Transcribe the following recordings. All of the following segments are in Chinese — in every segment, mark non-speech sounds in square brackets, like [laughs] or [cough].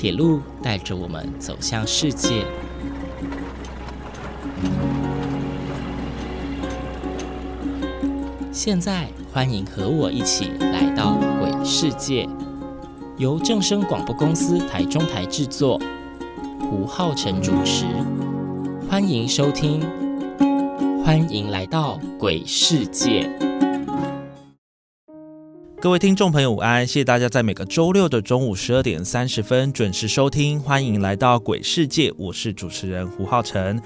铁路带着我们走向世界。现在，欢迎和我一起来到鬼世界，由正声广播公司台中台制作，胡浩辰主持。欢迎收听，欢迎来到鬼世界。各位听众朋友，午安！谢谢大家在每个周六的中午十二点三十分准时收听，欢迎来到鬼世界，我是主持人胡浩辰。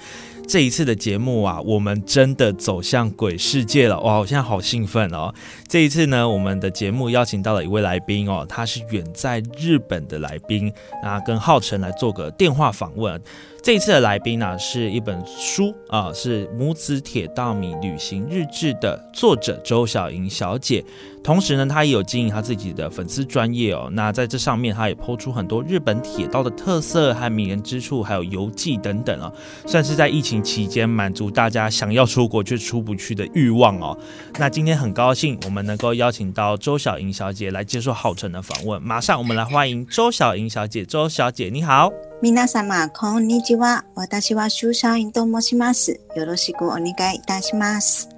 这一次的节目啊，我们真的走向鬼世界了哇！我现在好兴奋哦。这一次呢，我们的节目邀请到了一位来宾哦，他是远在日本的来宾，那跟浩辰来做个电话访问。这一次的来宾呢，是一本书啊，是《母子铁道迷旅行日志》的作者周小莹小姐。同时呢，她也有经营她自己的粉丝专业哦。那在这上面，她也抛出很多日本铁道的特色和迷人之处，还有游记等等啊，算是在疫情期间满足大家想要出国却出不去的欲望哦。那今天很高兴，我们能够邀请到周小莹小姐来接受浩辰的访问。马上，我们来欢迎周小莹小姐。周小姐，你好。皆様こんにちは。私は周小英と申します。よろしくお願いいたします。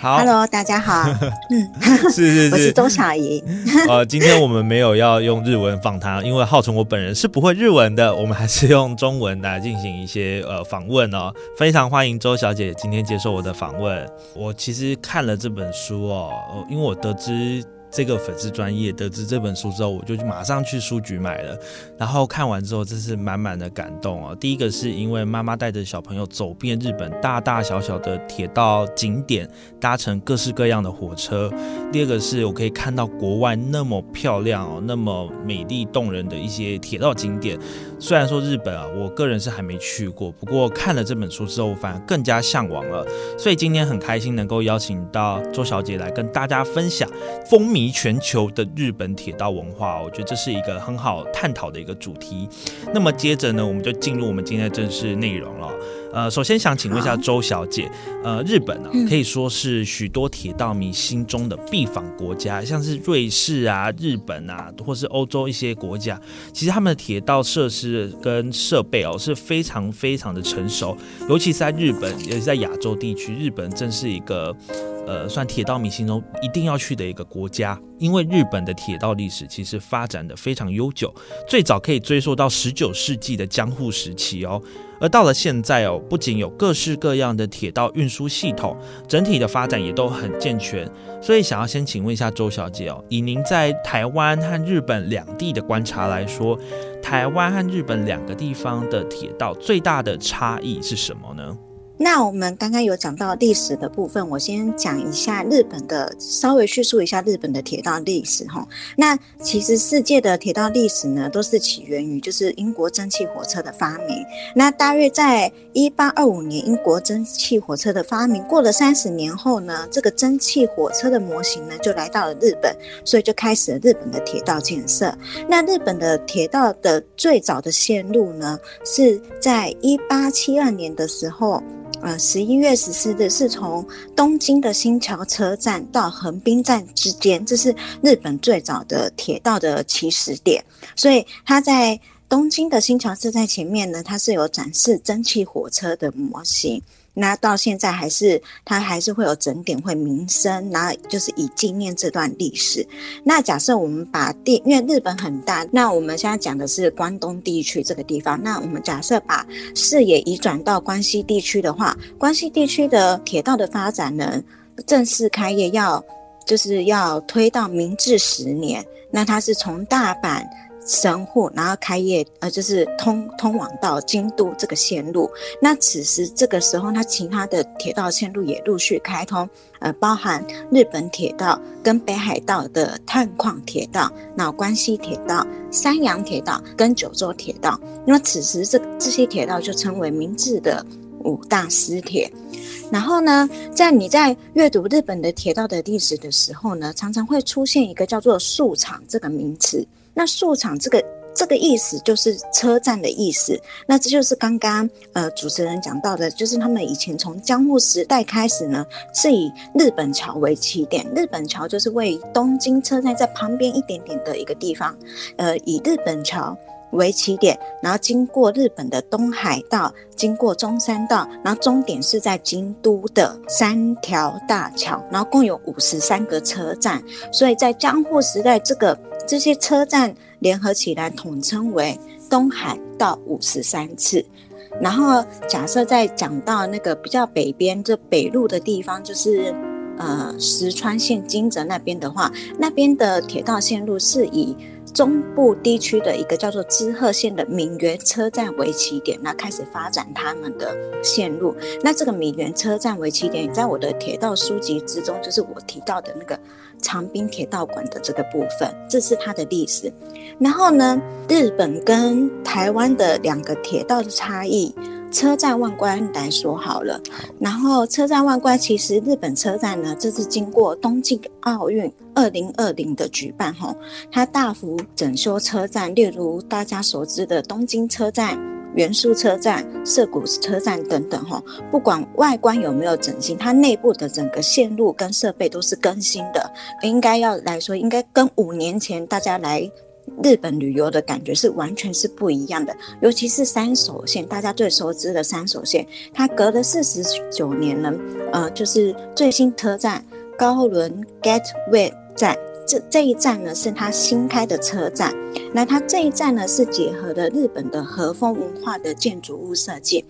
好，Hello，大家好。[laughs] 嗯，是是是，[laughs] 我是周小莹。[laughs] 呃，今天我们没有要用日文访谈，因为浩辰我本人是不会日文的，我们还是用中文来进行一些呃访问哦。非常欢迎周小姐今天接受我的访问。我其实看了这本书哦，因为我得知。这个粉丝专业得知这本书之后，我就马上去书局买了。然后看完之后，真是满满的感动哦。第一个是因为妈妈带着小朋友走遍日本大大小小的铁道景点，搭乘各式各样的火车；第二个是我可以看到国外那么漂亮哦、那么美丽动人的一些铁道景点。虽然说日本啊，我个人是还没去过，不过看了这本书之后，反而更加向往了。所以今天很开心能够邀请到周小姐来跟大家分享风靡。全球的日本铁道文化，我觉得这是一个很好探讨的一个主题。那么接着呢，我们就进入我们今天的正式内容了。呃，首先想请问一下周小姐，呃，日本呢可以说是许多铁道迷心中的必访国家，像是瑞士啊、日本啊，或是欧洲一些国家，其实他们的铁道设施跟设备哦是非常非常的成熟，尤其是在日本，也是在亚洲地区，日本正是一个。呃，算铁道迷心中一定要去的一个国家，因为日本的铁道历史其实发展的非常悠久，最早可以追溯到十九世纪的江户时期哦。而到了现在哦，不仅有各式各样的铁道运输系统，整体的发展也都很健全。所以想要先请问一下周小姐哦，以您在台湾和日本两地的观察来说，台湾和日本两个地方的铁道最大的差异是什么呢？那我们刚刚有讲到历史的部分，我先讲一下日本的，稍微叙述一下日本的铁道历史哈。那其实世界的铁道历史呢，都是起源于就是英国蒸汽火车的发明。那大约在一八二五年，英国蒸汽火车的发明过了三十年后呢，这个蒸汽火车的模型呢就来到了日本，所以就开始了日本的铁道建设。那日本的铁道的最早的线路呢，是在一八七二年的时候。呃，十一月十四日是从东京的新桥车站到横滨站之间，这是日本最早的铁道的起始点，所以它在东京的新桥车站前面呢，它是有展示蒸汽火车的模型。那到现在还是，它还是会有整点会鸣声，然后就是以纪念这段历史。那假设我们把地，因为日本很大，那我们现在讲的是关东地区这个地方。那我们假设把视野移转到关西地区的话，关西地区的铁道的发展呢，正式开业要就是要推到明治十年。那它是从大阪。神户，然后开业，呃，就是通通往到京都这个线路。那此时这个时候，它其他的铁道线路也陆续开通，呃，包含日本铁道跟北海道的探矿铁道，那关西铁道、山阳铁道跟九州铁道。那么此时这这些铁道就称为明治的五大私铁。然后呢，在你在阅读日本的铁道的历史的时候呢，常常会出现一个叫做宿场这个名词。那宿场这个这个意思就是车站的意思。那这就是刚刚呃主持人讲到的，就是他们以前从江户时代开始呢，是以日本桥为起点。日本桥就是位于东京车站在旁边一点点的一个地方，呃，以日本桥为起点，然后经过日本的东海道，经过中山道，然后终点是在京都的三条大桥，然后共有五十三个车站，所以在江户时代，这个这些车站联合起来统称为东海道五十三次。然后假设在讲到那个比较北边，这北路的地方，就是呃石川县金泽那边的话，那边的铁道线路是以。中部地区的一个叫做滋贺县的闽原车站为起点，那开始发展他们的线路。那这个闽原车站为起点，在我的铁道书籍之中，就是我提到的那个长滨铁道馆的这个部分，这是它的历史。然后呢，日本跟台湾的两个铁道的差异。车站万观来说好了，然后车站万观其实日本车站呢，这次经过东京奥运二零二零的举办吼，它大幅整修车站，例如大家所知的东京车站、元素车站、涩谷车站等等吼，不管外观有没有整新，它内部的整个线路跟设备都是更新的，应该要来说，应该跟五年前大家来。日本旅游的感觉是完全是不一样的，尤其是三手线，大家最熟知的三手线，它隔了四十九年呢，呃，就是最新车站高轮 Gateway 站，这这一站呢是它新开的车站，那它这一站呢是结合了日本的和风文化的建筑物设计。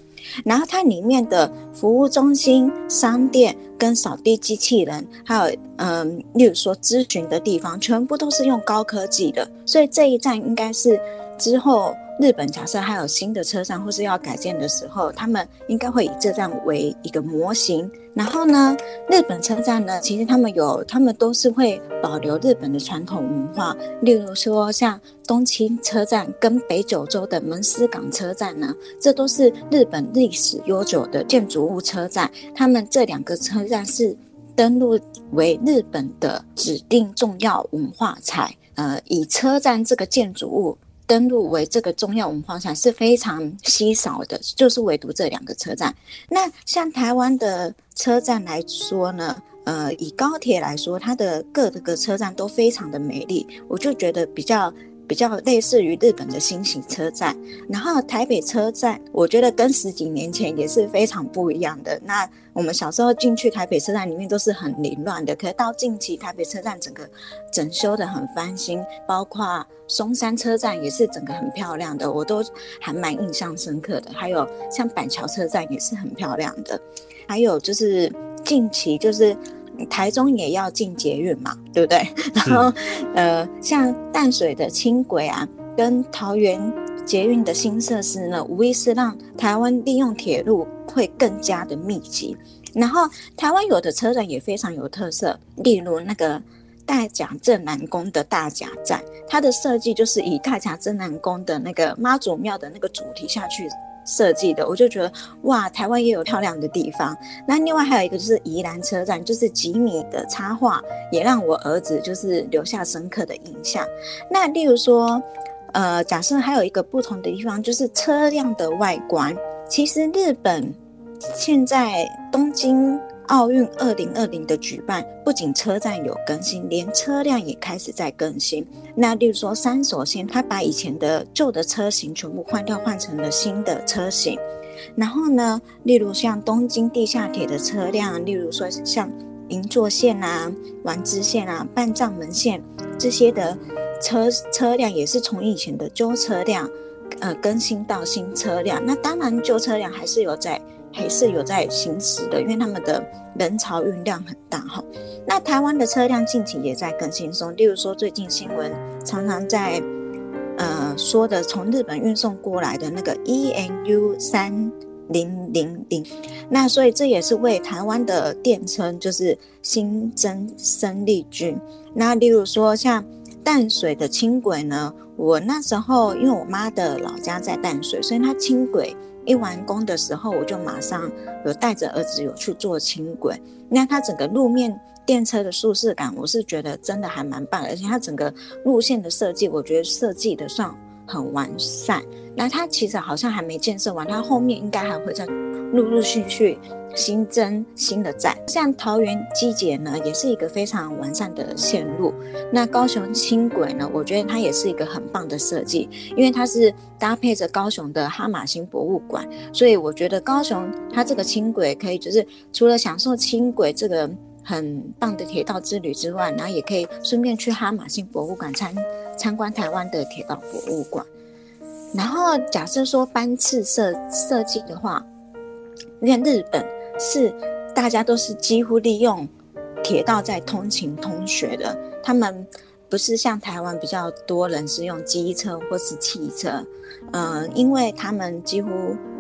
然后它里面的服务中心、商店跟扫地机器人，还有嗯，例如说咨询的地方，全部都是用高科技的。所以这一站应该是之后日本假设还有新的车站或是要改建的时候，他们应该会以这站为一个模型。然后呢，日本车站呢，其实他们有，他们都是会保留日本的传统文化，例如说像东青车站跟北九州的门司港车站呢，这都是日本历史悠久的建筑物车站。他们这两个车站是登录为日本的指定重要文化财，呃，以车站这个建筑物。登录为这个重要文化产是非常稀少的，就是唯独这两个车站。那像台湾的车站来说呢，呃，以高铁来说，它的各个车站都非常的美丽，我就觉得比较。比较类似于日本的新型车站，然后台北车站，我觉得跟十几年前也是非常不一样的。那我们小时候进去台北车站里面都是很凌乱的，可是到近期台北车站整个整修的很翻新，包括松山车站也是整个很漂亮的，我都还蛮印象深刻的。还有像板桥车站也是很漂亮的，还有就是近期就是。台中也要进捷运嘛，对不对？[laughs] 然后，呃，像淡水的轻轨啊，跟桃园捷运的新设施呢，无疑是让台湾利用铁路会更加的密集。然后，台湾有的车站也非常有特色，例如那个大甲镇南宫的大甲站，它的设计就是以大甲镇南宫的那个妈祖庙的那个主题下去。设计的，我就觉得哇，台湾也有漂亮的地方。那另外还有一个就是宜兰车站，就是吉米的插画，也让我儿子就是留下深刻的印象。那例如说，呃，假设还有一个不同的地方，就是车辆的外观。其实日本现在东京。奥运二零二零的举办，不仅车站有更新，连车辆也开始在更新。那例如说三手线，它把以前的旧的车型全部换掉，换成了新的车型。然后呢，例如像东京地下铁的车辆，例如说像银座线啊、丸之线啊、半藏门线这些的车车辆，也是从以前的旧车辆，呃，更新到新车辆。那当然，旧车辆还是有在。还是有在行驶的，因为他们的人潮运量很大哈。那台湾的车辆近期也在更新中，例如说最近新闻常常在呃说的，从日本运送过来的那个 ENU 三零零零，那所以这也是为台湾的电车就是新增生力军。那例如说像淡水的轻轨呢，我那时候因为我妈的老家在淡水，所以她轻轨。一完工的时候，我就马上有带着儿子有去坐轻轨。那它整个路面电车的舒适感，我是觉得真的还蛮棒，而且它整个路线的设计，我觉得设计的算很完善。那它其实好像还没建设完，它后面应该还会再陆陆续续。新增新的站，像桃园机捷呢，也是一个非常完善的线路。那高雄轻轨呢，我觉得它也是一个很棒的设计，因为它是搭配着高雄的哈马星博物馆，所以我觉得高雄它这个轻轨可以就是除了享受轻轨这个很棒的铁道之旅之外，然后也可以顺便去哈马逊博物馆参参观台湾的铁道博物馆。然后假设说班次设设计的话，因为日本。是，大家都是几乎利用铁道在通勤通学的。他们不是像台湾比较多人是用机车或是汽车，嗯，因为他们几乎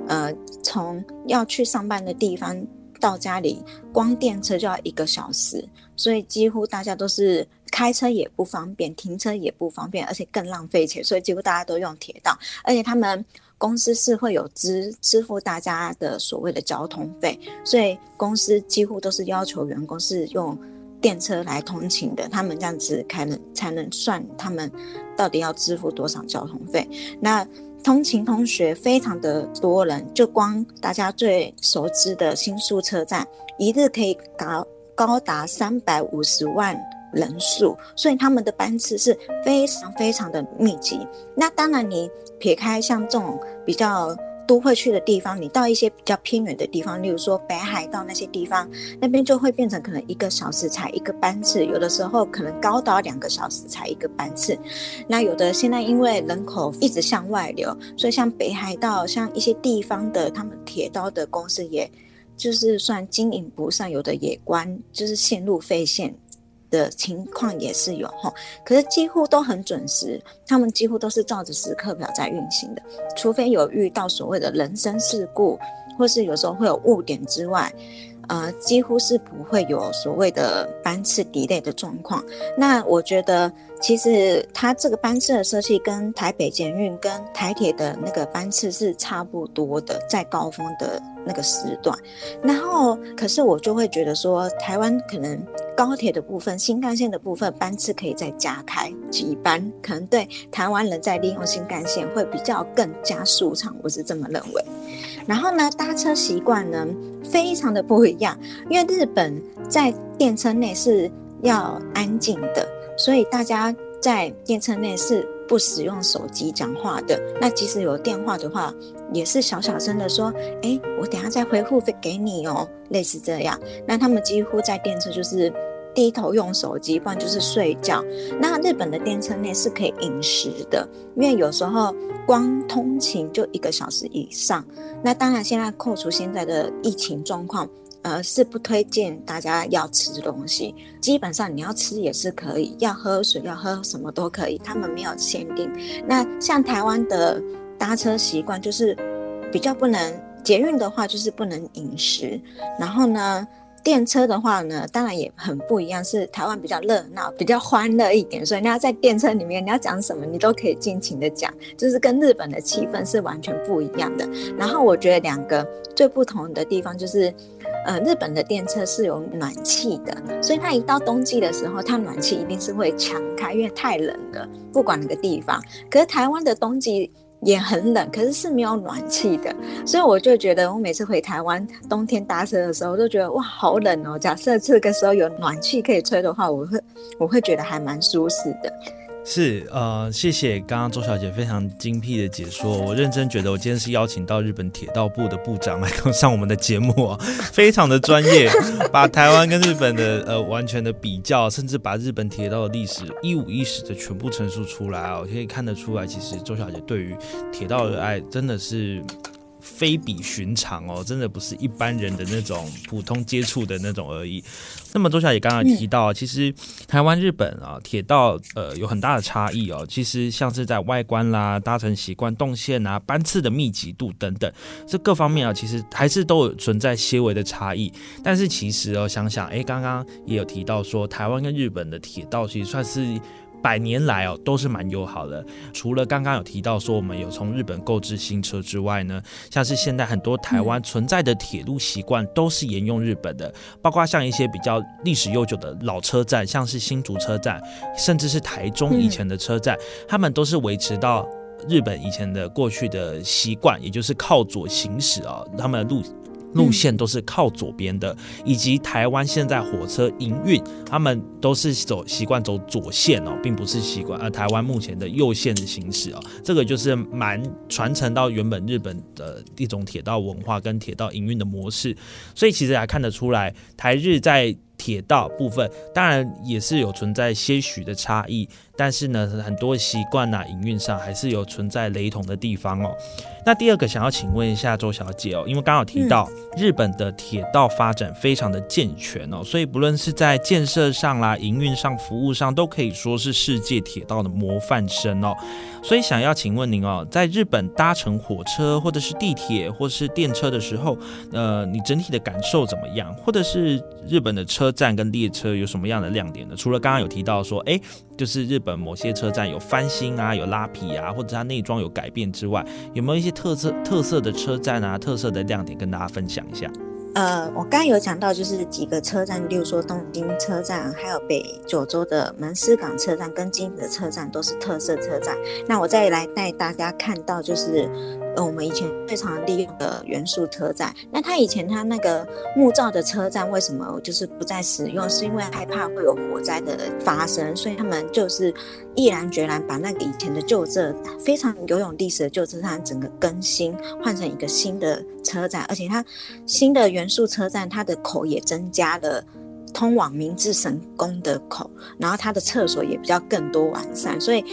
呃从要去上班的地方到家里，光电车就要一个小时，所以几乎大家都是开车也不方便，停车也不方便，而且更浪费钱，所以几乎大家都用铁道，而且他们。公司是会有支支付大家的所谓的交通费，所以公司几乎都是要求员工是用电车来通勤的，他们这样子才能才能算他们到底要支付多少交通费。那通勤同学非常的多人，就光大家最熟知的新宿车站，一日可以高高达三百五十万。人数，所以他们的班次是非常非常的密集。那当然，你撇开像这种比较都会去的地方，你到一些比较偏远的地方，例如说北海道那些地方，那边就会变成可能一个小时才一个班次，有的时候可能高达两个小时才一个班次。那有的现在因为人口一直向外流，所以像北海道像一些地方的他们铁道的公司，也就是算经营不善，有的也关，就是线路废线。的情况也是有哈，可是几乎都很准时，他们几乎都是照着时刻表在运行的，除非有遇到所谓的人身事故，或是有时候会有误点之外。呃，几乎是不会有所谓的班次 delay 的状况。那我觉得，其实它这个班次的设计跟台北捷运跟台铁的那个班次是差不多的，在高峰的那个时段。然后，可是我就会觉得说，台湾可能高铁的部分、新干线的部分班次可以再加开几班，可能对台湾人在利用新干线会比较更加舒畅。我是这么认为。然后呢，搭车习惯呢非常的不一样，因为日本在电车内是要安静的，所以大家在电车内是不使用手机讲话的。那即使有电话的话，也是小小声的说：“哎，我等下再回复给你哦。”类似这样。那他们几乎在电车就是。低头用手机，不然就是睡觉。那日本的电车内是可以饮食的，因为有时候光通勤就一个小时以上。那当然，现在扣除现在的疫情状况，呃，是不推荐大家要吃东西。基本上你要吃也是可以，要喝水要喝什么都可以，他们没有限定。那像台湾的搭车习惯就是比较不能，捷运的话就是不能饮食。然后呢？电车的话呢，当然也很不一样，是台湾比较热闹、比较欢乐一点，所以你要在电车里面，你要讲什么，你都可以尽情的讲，就是跟日本的气氛是完全不一样的。然后我觉得两个最不同的地方就是，呃，日本的电车是有暖气的，所以它一到冬季的时候，它暖气一定是会强开，因为太冷了，不管哪个地方。可是台湾的冬季。也很冷，可是是没有暖气的，所以我就觉得，我每次回台湾冬天搭车的时候，都觉得哇，好冷哦。假设这个时候有暖气可以吹的话，我会我会觉得还蛮舒适的。是呃，谢谢刚刚周小姐非常精辟的解说。我认真觉得，我今天是邀请到日本铁道部的部长来上我们的节目啊，非常的专业，把台湾跟日本的呃完全的比较，甚至把日本铁道的历史一五一十的全部陈述出来啊，我可以看得出来，其实周小姐对于铁道的爱真的是。非比寻常哦，真的不是一般人的那种普通接触的那种而已。那么周小姐刚刚提到，其实台湾、日本啊，铁道呃有很大的差异哦。其实像是在外观啦、搭乘习惯、动线啊、班次的密集度等等，这各方面啊，其实还是都有存在些微的差异。但是其实哦，想想哎，刚刚也有提到说，台湾跟日本的铁道其实算是。百年来哦，都是蛮友好的。除了刚刚有提到说我们有从日本购置新车之外呢，像是现在很多台湾存在的铁路习惯都是沿用日本的，包括像一些比较历史悠久的老车站，像是新竹车站，甚至是台中以前的车站，他们都是维持到日本以前的过去的习惯，也就是靠左行驶啊，他们的路。路线都是靠左边的，以及台湾现在火车营运，他们都是走习惯走左线哦，并不是习惯呃台湾目前的右线的行驶哦，这个就是蛮传承到原本日本的一种铁道文化跟铁道营运的模式，所以其实还看得出来台日在铁道部分，当然也是有存在些许的差异。但是呢，很多习惯呐，营运上还是有存在雷同的地方哦。那第二个想要请问一下周小姐哦，因为刚好提到日本的铁道发展非常的健全哦，所以不论是在建设上啦、营运上、服务上，都可以说是世界铁道的模范生哦。所以想要请问您哦，在日本搭乘火车或者是地铁或是电车的时候，呃，你整体的感受怎么样？或者是日本的车站跟列车有什么样的亮点呢？除了刚刚有提到说，哎。就是日本某些车站有翻新啊，有拉皮啊，或者它内装有改变之外，有没有一些特色特色的车站啊，特色的亮点跟大家分享一下？呃，我刚有讲到，就是几个车站，例如说东京车站，还有北九州的门司港车站跟金泽车站都是特色车站。那我再来带大家看到，就是呃，我们以前非常利用的元素车站。那它以前它那个木造的车站为什么就是不再使用？是因为害怕会有火灾的发生，所以他们就是毅然决然把那个以前的旧车非常有有历史的旧车站整个更新，换成一个新的车站，而且它新的原元素车站，它的口也增加了通往明治神宫的口，然后它的厕所也比较更多完善，所以。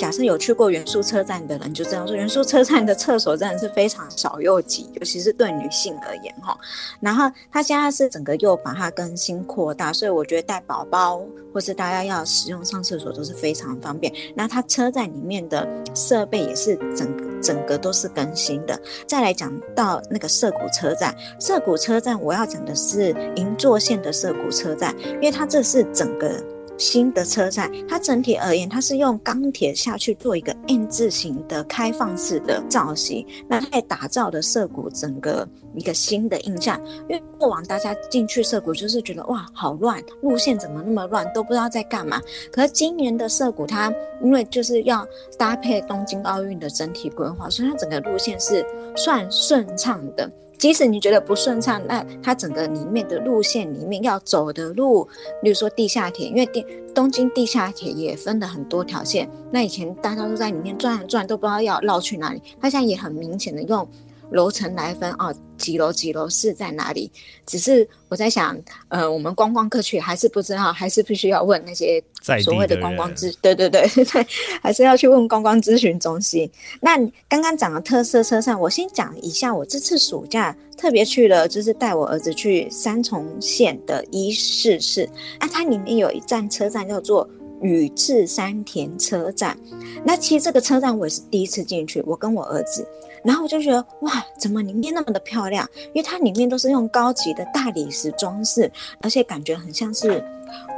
假设有去过元素车站的人就知道，说元素车站的厕所真的是非常小又挤，尤其是对女性而言哈。然后它现在是整个又把它更新扩大，所以我觉得带宝宝或是大家要使用上厕所都是非常方便。那它车站里面的设备也是整个整个都是更新的。再来讲到那个涩谷车站，涩谷车站我要讲的是银座线的涩谷车站，因为它这是整个。新的车站，它整体而言，它是用钢铁下去做一个 N 字形的开放式的造型，那它也打造的涩谷整个一个新的印象。因为过往大家进去涩谷就是觉得哇，好乱，路线怎么那么乱，都不知道在干嘛。可是今年的涩谷，它因为就是要搭配东京奥运的整体规划，所以它整个路线是算顺畅的。即使你觉得不顺畅，那它整个里面的路线里面要走的路，比如说地下铁，因为地东京地下铁也分了很多条线，那以前大家都在里面转转，都不知道要绕去哪里，它现在也很明显的用。楼层来分哦，几楼几楼是在哪里？只是我在想，呃，我们观光客去还是不知道，还是必须要问那些所谓的观光咨，对对对 [laughs] 对，还是要去问观光咨询中心。那刚刚讲的特色车站，我先讲一下，我这次暑假特别去了，就是带我儿子去三重县的伊势市，那它里面有一站车站叫做宇治山田车站。那其实这个车站我也是第一次进去，我跟我儿子。然后我就觉得哇，怎么里面那么的漂亮？因为它里面都是用高级的大理石装饰，而且感觉很像是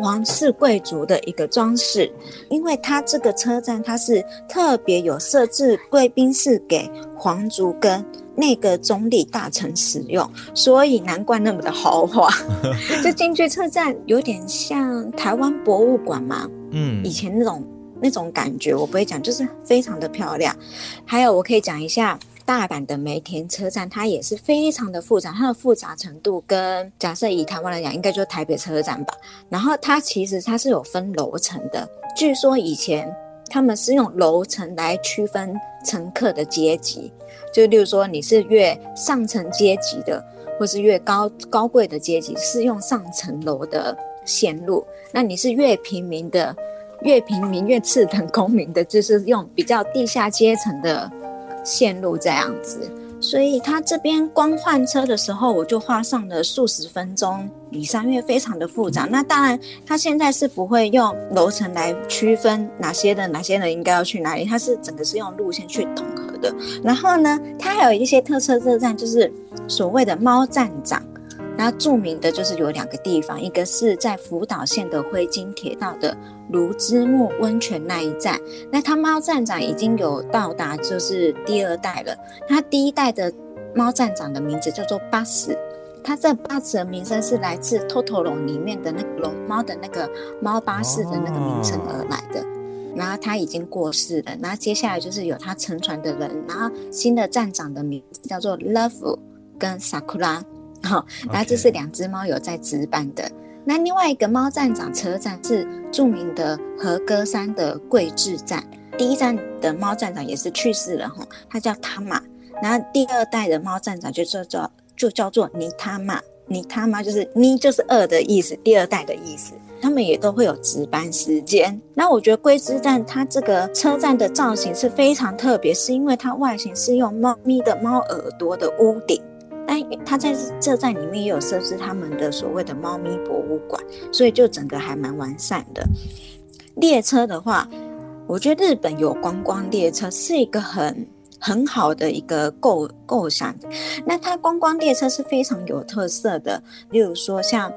皇室贵族的一个装饰。因为它这个车站它是特别有设置贵宾室给皇族跟那个总理大臣使用，所以难怪那么的豪华。[laughs] 就进去车站有点像台湾博物馆嘛，嗯，以前那种那种感觉我不会讲，就是非常的漂亮。还有我可以讲一下。大阪的梅田车站，它也是非常的复杂，它的复杂程度跟假设以台湾来讲，应该就是台北车站吧。然后它其实它是有分楼层的，据说以前他们是用楼层来区分乘客的阶级，就例如说你是越上层阶级的，或是越高高贵的阶级，是用上层楼的线路；那你是越平民的，越平民越次等公民的，就是用比较地下阶层的。线路这样子，所以他这边光换车的时候，我就花上了数十分钟以上，因为非常的复杂。那当然，他现在是不会用楼层来区分哪些人哪些人应该要去哪里，他是整个是用路线去统合的。然后呢，他还有一些特色车站，就是所谓的猫站长。那著名的就是有两个地方，一个是在福岛县的灰津铁道的芦之木温泉那一站。那他猫站长已经有到达，就是第二代了。他第一代的猫站长的名字叫做巴斯，他这巴士的名声是来自《托托龙》里面的那个龙猫的那个猫巴士的那个名称而来的。然后他已经过世了，然后接下来就是有他乘船的人，然后新的站长的名字叫做 Love 跟 Sakura。好，然后这是两只猫有在值班的。那另外一个猫站长车站是著名的和歌山的桂志站，第一站的猫站长也是去世了哈，他叫汤马。然后第二代的猫站长就叫做就叫做尼他玛，尼他玛就是尼就是二的意思，第二代的意思。他们也都会有值班时间。那我觉得桂枝站它这个车站的造型是非常特别，是因为它外形是用猫咪的猫耳朵的屋顶，但它在这站里面也有设置他们的所谓的猫咪博物馆，所以就整个还蛮完善的。列车的话，我觉得日本有观光列车是一个很。很好的一个构构想，那它观光列车是非常有特色的，例如说像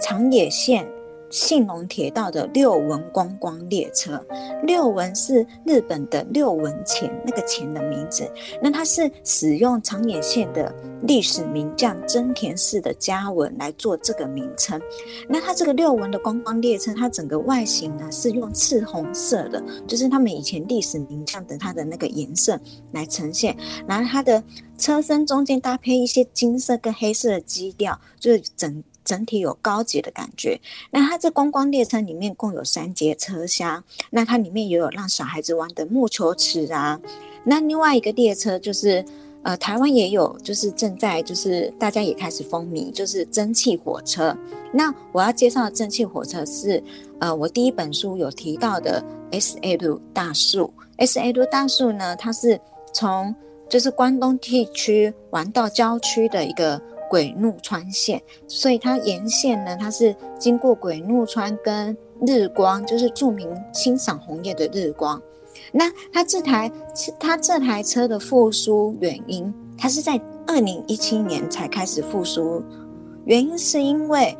长野县。信浓铁道的六文观光列车，六文是日本的六文钱那个钱的名字。那它是使用长野县的历史名将真田氏的家文来做这个名称。那它这个六文的观光列车，它整个外形呢是用赤红色的，就是他们以前历史名将的它的那个颜色来呈现。然后它的车身中间搭配一些金色跟黑色的基调，就是整。整体有高级的感觉。那它这观光列车里面共有三节车厢，那它里面也有让小孩子玩的木球池啊。那另外一个列车就是，呃，台湾也有，就是正在就是大家也开始风靡，就是蒸汽火车。那我要介绍的蒸汽火车是，呃，我第一本书有提到的 S L 大树。S L 大树呢，它是从就是关东地区玩到郊区的一个。鬼怒川线，所以它沿线呢，它是经过鬼怒川跟日光，就是著名欣赏红叶的日光。那它这台它这台车的复苏原因，它是在二零一七年才开始复苏。原因是因为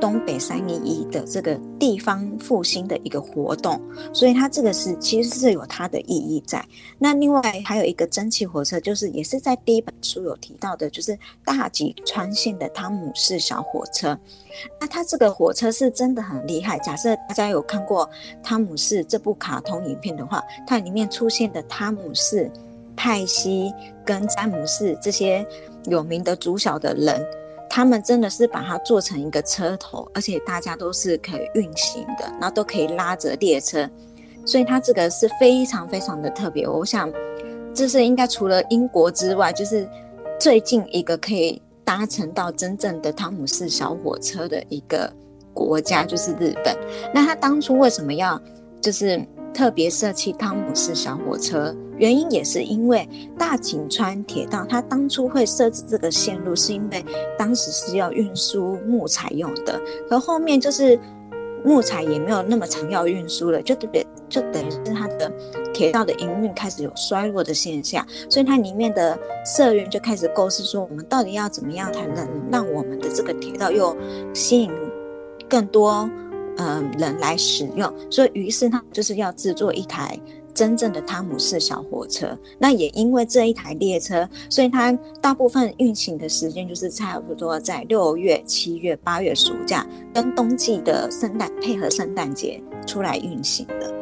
东北三一一的这个地方复兴的一个活动，所以它这个是其实是有它的意义在。那另外还有一个蒸汽火车，就是也是在第一本书有提到的，就是大吉川线的汤姆士小火车。那它这个火车是真的很厉害。假设大家有看过汤姆士这部卡通影片的话，它里面出现的汤姆士、派西跟詹姆士这些有名的主小的人。他们真的是把它做成一个车头，而且大家都是可以运行的，然后都可以拉着列车，所以它这个是非常非常的特别。我想，这是应该除了英国之外，就是最近一个可以搭乘到真正的汤姆士小火车的一个国家，就是日本。那他当初为什么要就是特别设计汤姆式小火车？原因也是因为大井川铁道，它当初会设置这个线路，是因为当时是要运输木材用的，可后面就是木材也没有那么常要运输了，就特别就等于是它的铁道的营运开始有衰落的现象，所以它里面的社员就开始构思说，我们到底要怎么样才能让我们的这个铁道又吸引更多嗯人来使用，所以于是他就是要制作一台。真正的汤姆士小火车，那也因为这一台列车，所以它大部分运行的时间就是差不多在六月、七月、八月暑假跟冬季的圣诞配合圣诞节出来运行的。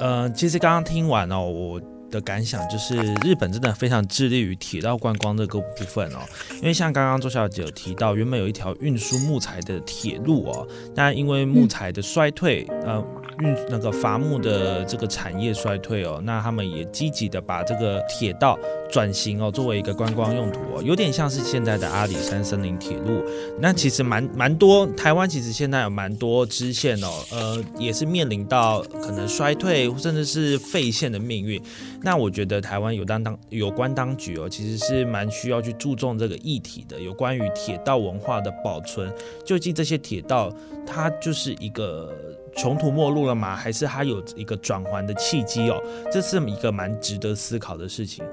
呃，其实刚刚听完哦，我。的感想就是，日本真的非常致力于铁道观光这个部分哦。因为像刚刚周小姐有提到，原本有一条运输木材的铁路哦，但因为木材的衰退，呃，运那个伐木的这个产业衰退哦，那他们也积极的把这个铁道转型哦，作为一个观光用途哦，有点像是现在的阿里山森林铁路。那其实蛮蛮多，台湾其实现在有蛮多支线哦，呃，也是面临到可能衰退甚至是废线的命运。那我觉得台湾有当当有关当局哦，其实是蛮需要去注重这个议题的。有关于铁道文化的保存，究竟这些铁道它就是一个穷途末路了吗？还是它有一个转环的契机哦？这是一个蛮值得思考的事情。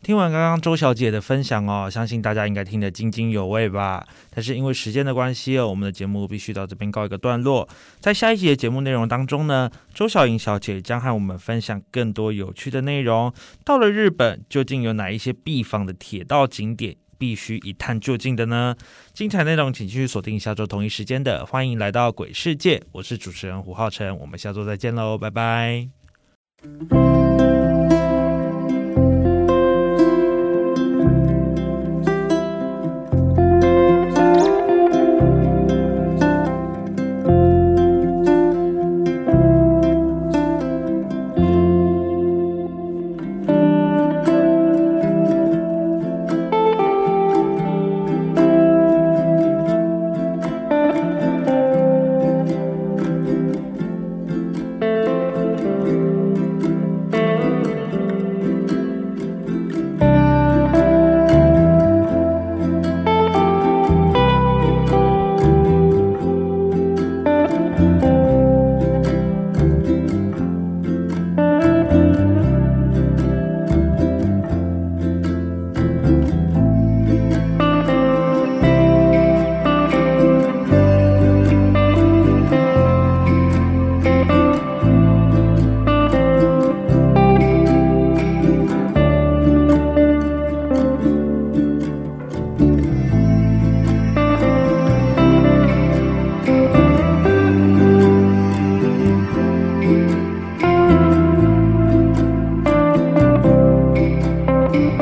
听完刚刚周小姐的分享哦，相信大家应该听得津津有味吧。但是因为时间的关系哦，我们的节目必须到这边告一个段落。在下一集的节目内容当中呢，周小莹小姐将和我们分享更多有趣的内容。到了日本，究竟有哪一些必访的铁道景点必须一探究竟的呢？精彩内容请继续锁定下周同一时间的《欢迎来到鬼世界》，我是主持人胡浩辰，我们下周再见喽，拜拜。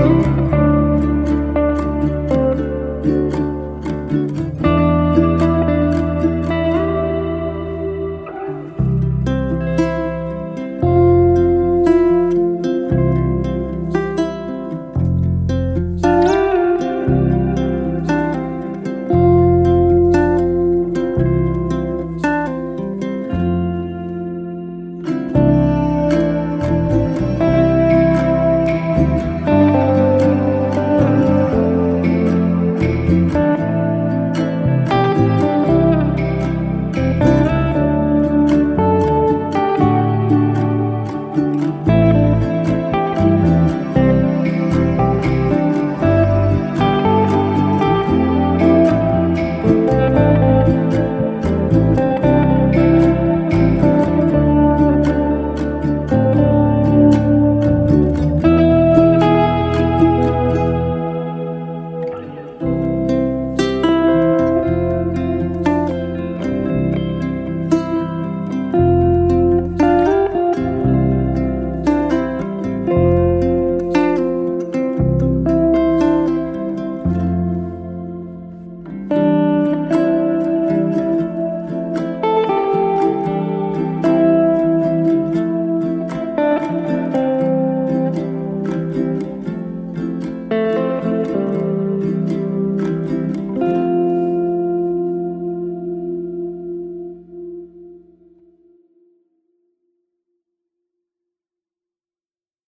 you.